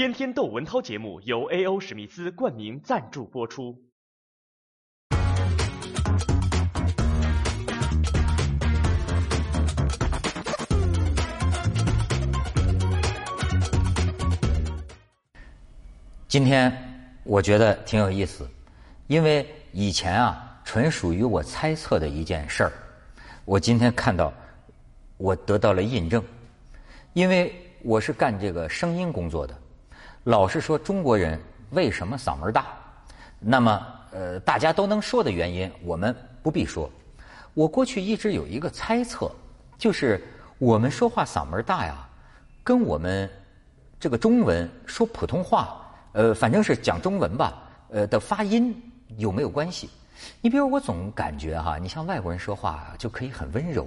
天天窦文涛节目由 A.O. 史密斯冠名赞助播出。今天我觉得挺有意思，因为以前啊，纯属于我猜测的一件事儿。我今天看到，我得到了印证，因为我是干这个声音工作的。老是说中国人为什么嗓门大，那么呃，大家都能说的原因，我们不必说。我过去一直有一个猜测，就是我们说话嗓门大呀，跟我们这个中文说普通话。呃，反正是讲中文吧，呃的发音有没有关系？你比如我总感觉哈，你像外国人说话就可以很温柔，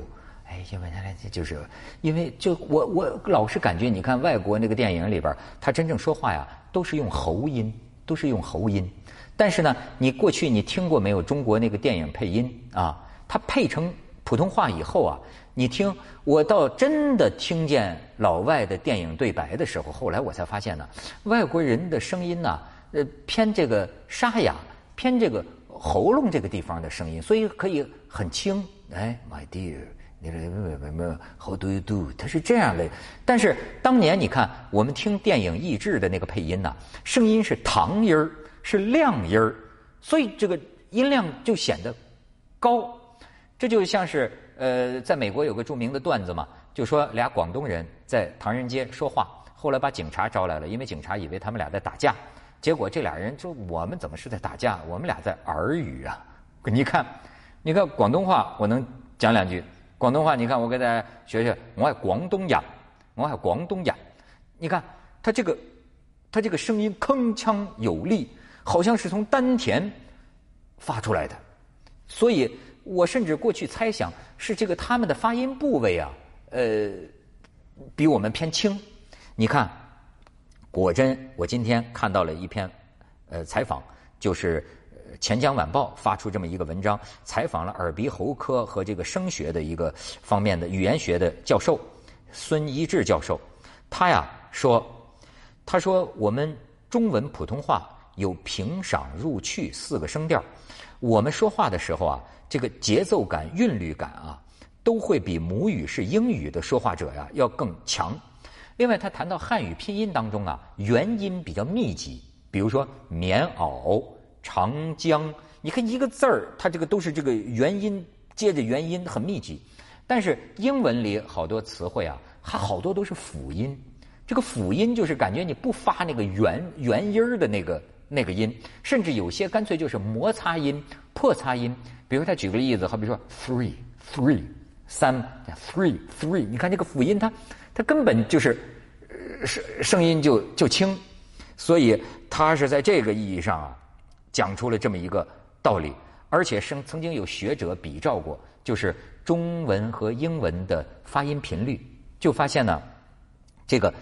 哎，因为他就是，因为就我我老是感觉，你看外国那个电影里边，他真正说话呀，都是用喉音，都是用喉音。但是呢，你过去你听过没有中国那个电影配音啊？它配成普通话以后啊。你听，我倒真的听见老外的电影对白的时候，后来我才发现呢，外国人的声音呢，呃，偏这个沙哑，偏这个喉咙这个地方的声音，所以可以很轻。哎，My dear，你这什么 How do you do？它是这样的。但是当年你看，我们听电影译制的那个配音呢，声音是唐音儿，是亮音儿，所以这个音量就显得高。这就像是。呃，在美国有个著名的段子嘛，就说俩广东人在唐人街说话，后来把警察招来了，因为警察以为他们俩在打架，结果这俩人说我们怎么是在打架？我们俩在耳语啊！你看，你看广东话，我能讲两句。广东话，你看我给大家学学，我爱广东呀，我爱广东呀。你看他这个，他这个声音铿锵有力，好像是从丹田发出来的，所以。我甚至过去猜想是这个他们的发音部位啊，呃，比我们偏轻。你看，果真，我今天看到了一篇呃采访，就是《钱江晚报》发出这么一个文章，采访了耳鼻喉科和这个声学的一个方面的语言学的教授孙一志教授。他呀说，他说我们中文普通话有平赏入去四个声调，我们说话的时候啊。这个节奏感、韵律感啊，都会比母语是英语的说话者呀要更强。另外，他谈到汉语拼音当中啊，元音比较密集，比如说棉袄、长江，你看一个字儿，它这个都是这个元音接着元音很密集。但是英文里好多词汇啊，它好多都是辅音。这个辅音就是感觉你不发那个元元音的那个那个音，甚至有些干脆就是摩擦音、破擦音。比如他举个例子，好比说 three three 三 three three，你看这个辅音，它它根本就是声声音就就轻，所以它是在这个意义上啊，讲出了这么一个道理。而且生曾经有学者比照过，就是中文和英文的发音频率，就发现呢，这个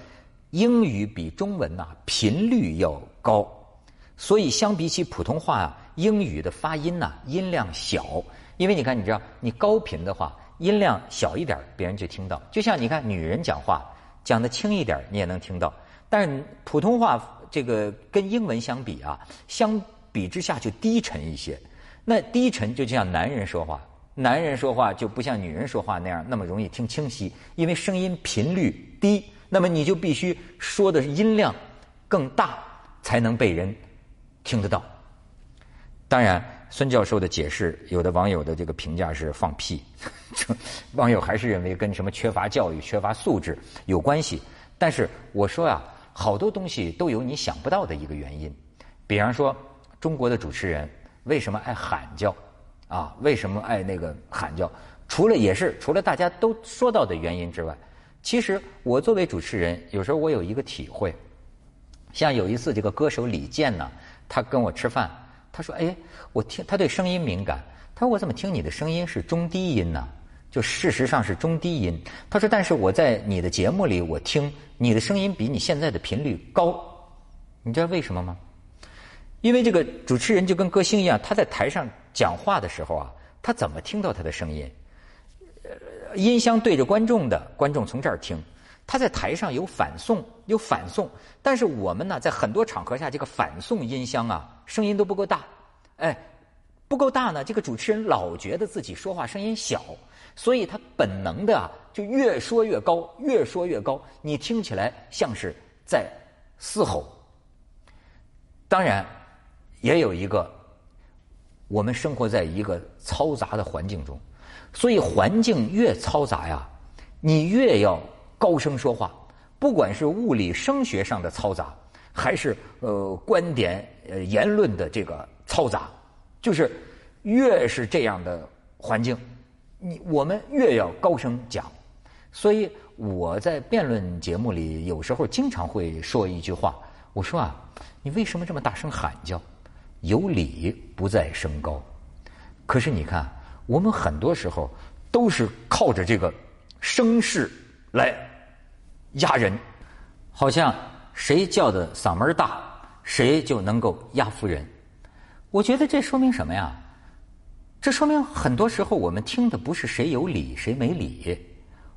英语比中文呐频率要高，所以相比起普通话啊。英语的发音呐，音量小，因为你看，你知道，你高频的话，音量小一点，别人就听到。就像你看，女人讲话讲的轻一点，你也能听到。但是普通话这个跟英文相比啊，相比之下就低沉一些。那低沉就像男人说话，男人说话就不像女人说话那样那么容易听清晰，因为声音频率低，那么你就必须说的音量更大，才能被人听得到。当然，孙教授的解释，有的网友的这个评价是放屁，网友还是认为跟什么缺乏教育、缺乏素质有关系。但是我说呀，好多东西都有你想不到的一个原因。比方说，中国的主持人为什么爱喊叫啊？为什么爱那个喊叫？除了也是除了大家都说到的原因之外，其实我作为主持人，有时候我有一个体会。像有一次，这个歌手李健呢，他跟我吃饭。他说：“哎，我听他对声音敏感。他说我怎么听你的声音是中低音呢？就事实上是中低音。他说，但是我在你的节目里，我听你的声音比你现在的频率高。你知道为什么吗？因为这个主持人就跟歌星一样，他在台上讲话的时候啊，他怎么听到他的声音？音箱对着观众的，观众从这儿听。他在台上有反送，有反送。但是我们呢，在很多场合下，这个反送音箱啊，声音都不够大，哎，不够大呢。这个主持人老觉得自己说话声音小，所以他本能的啊，就越说越高，越说越高，你听起来像是在嘶吼。当然，也有一个，我们生活在一个嘈杂的环境中，所以环境越嘈杂呀，你越要高声说话。不管是物理声学上的嘈杂，还是呃观点呃言论的这个嘈杂，就是越是这样的环境，你我们越要高声讲。所以我在辩论节目里有时候经常会说一句话，我说啊。你为什么这么大声喊叫？有理不在声高。可是你看，我们很多时候都是靠着这个声势来压人，好像谁叫的嗓门大，谁就能够压服人。我觉得这说明什么呀？这说明很多时候我们听的不是谁有理谁没理，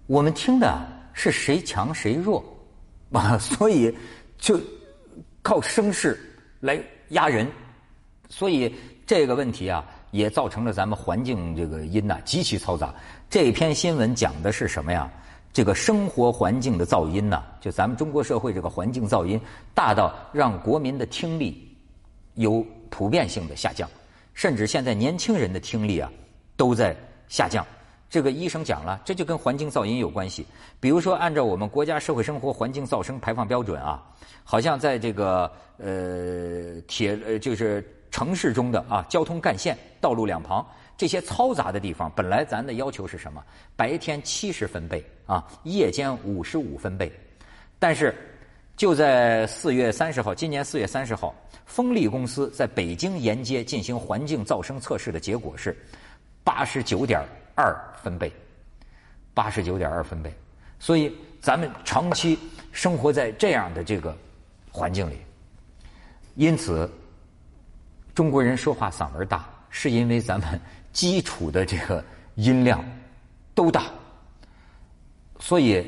我们听的是谁强谁弱啊，所以就。靠声势来压人，所以这个问题啊，也造成了咱们环境这个音呐极其嘈杂。这篇新闻讲的是什么呀？这个生活环境的噪音呐，就咱们中国社会这个环境噪音大到让国民的听力有普遍性的下降，甚至现在年轻人的听力啊都在下降。这个医生讲了，这就跟环境噪音有关系。比如说，按照我们国家社会生活环境噪声排放标准啊。好像在这个呃铁呃就是城市中的啊交通干线道路两旁这些嘈杂的地方，本来咱的要求是什么？白天七十分贝啊，夜间五十五分贝。但是就在四月三十号，今年四月三十号，风力公司在北京沿街进行环境噪声测试的结果是八十九点二分贝，八十九点二分贝。所以咱们长期生活在这样的这个。环境里，因此，中国人说话嗓门大，是因为咱们基础的这个音量都大，所以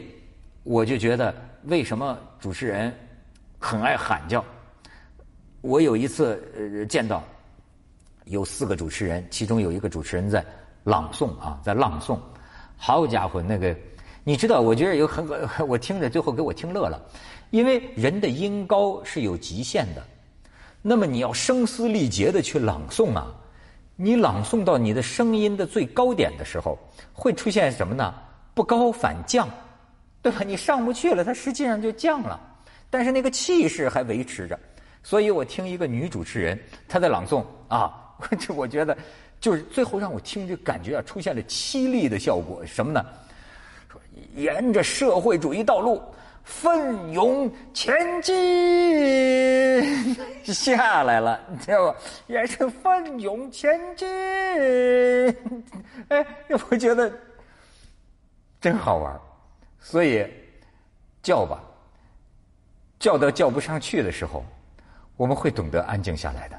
我就觉得，为什么主持人很爱喊叫？我有一次呃见到有四个主持人，其中有一个主持人在朗诵啊，在朗诵，好家伙，那个你知道，我觉得有很 我听着最后给我听乐了。因为人的音高是有极限的，那么你要声嘶力竭的去朗诵啊，你朗诵到你的声音的最高点的时候，会出现什么呢？不高反降，对吧？你上不去了，它实际上就降了，但是那个气势还维持着。所以我听一个女主持人她在朗诵啊，这 我觉得就是最后让我听就感觉啊出现了凄厉的效果，什么呢？说沿着社会主义道路。奋勇前进，下来了，你知道吧？也是奋勇前进。哎，我觉得真好玩所以叫吧，叫到叫不上去的时候，我们会懂得安静下来的。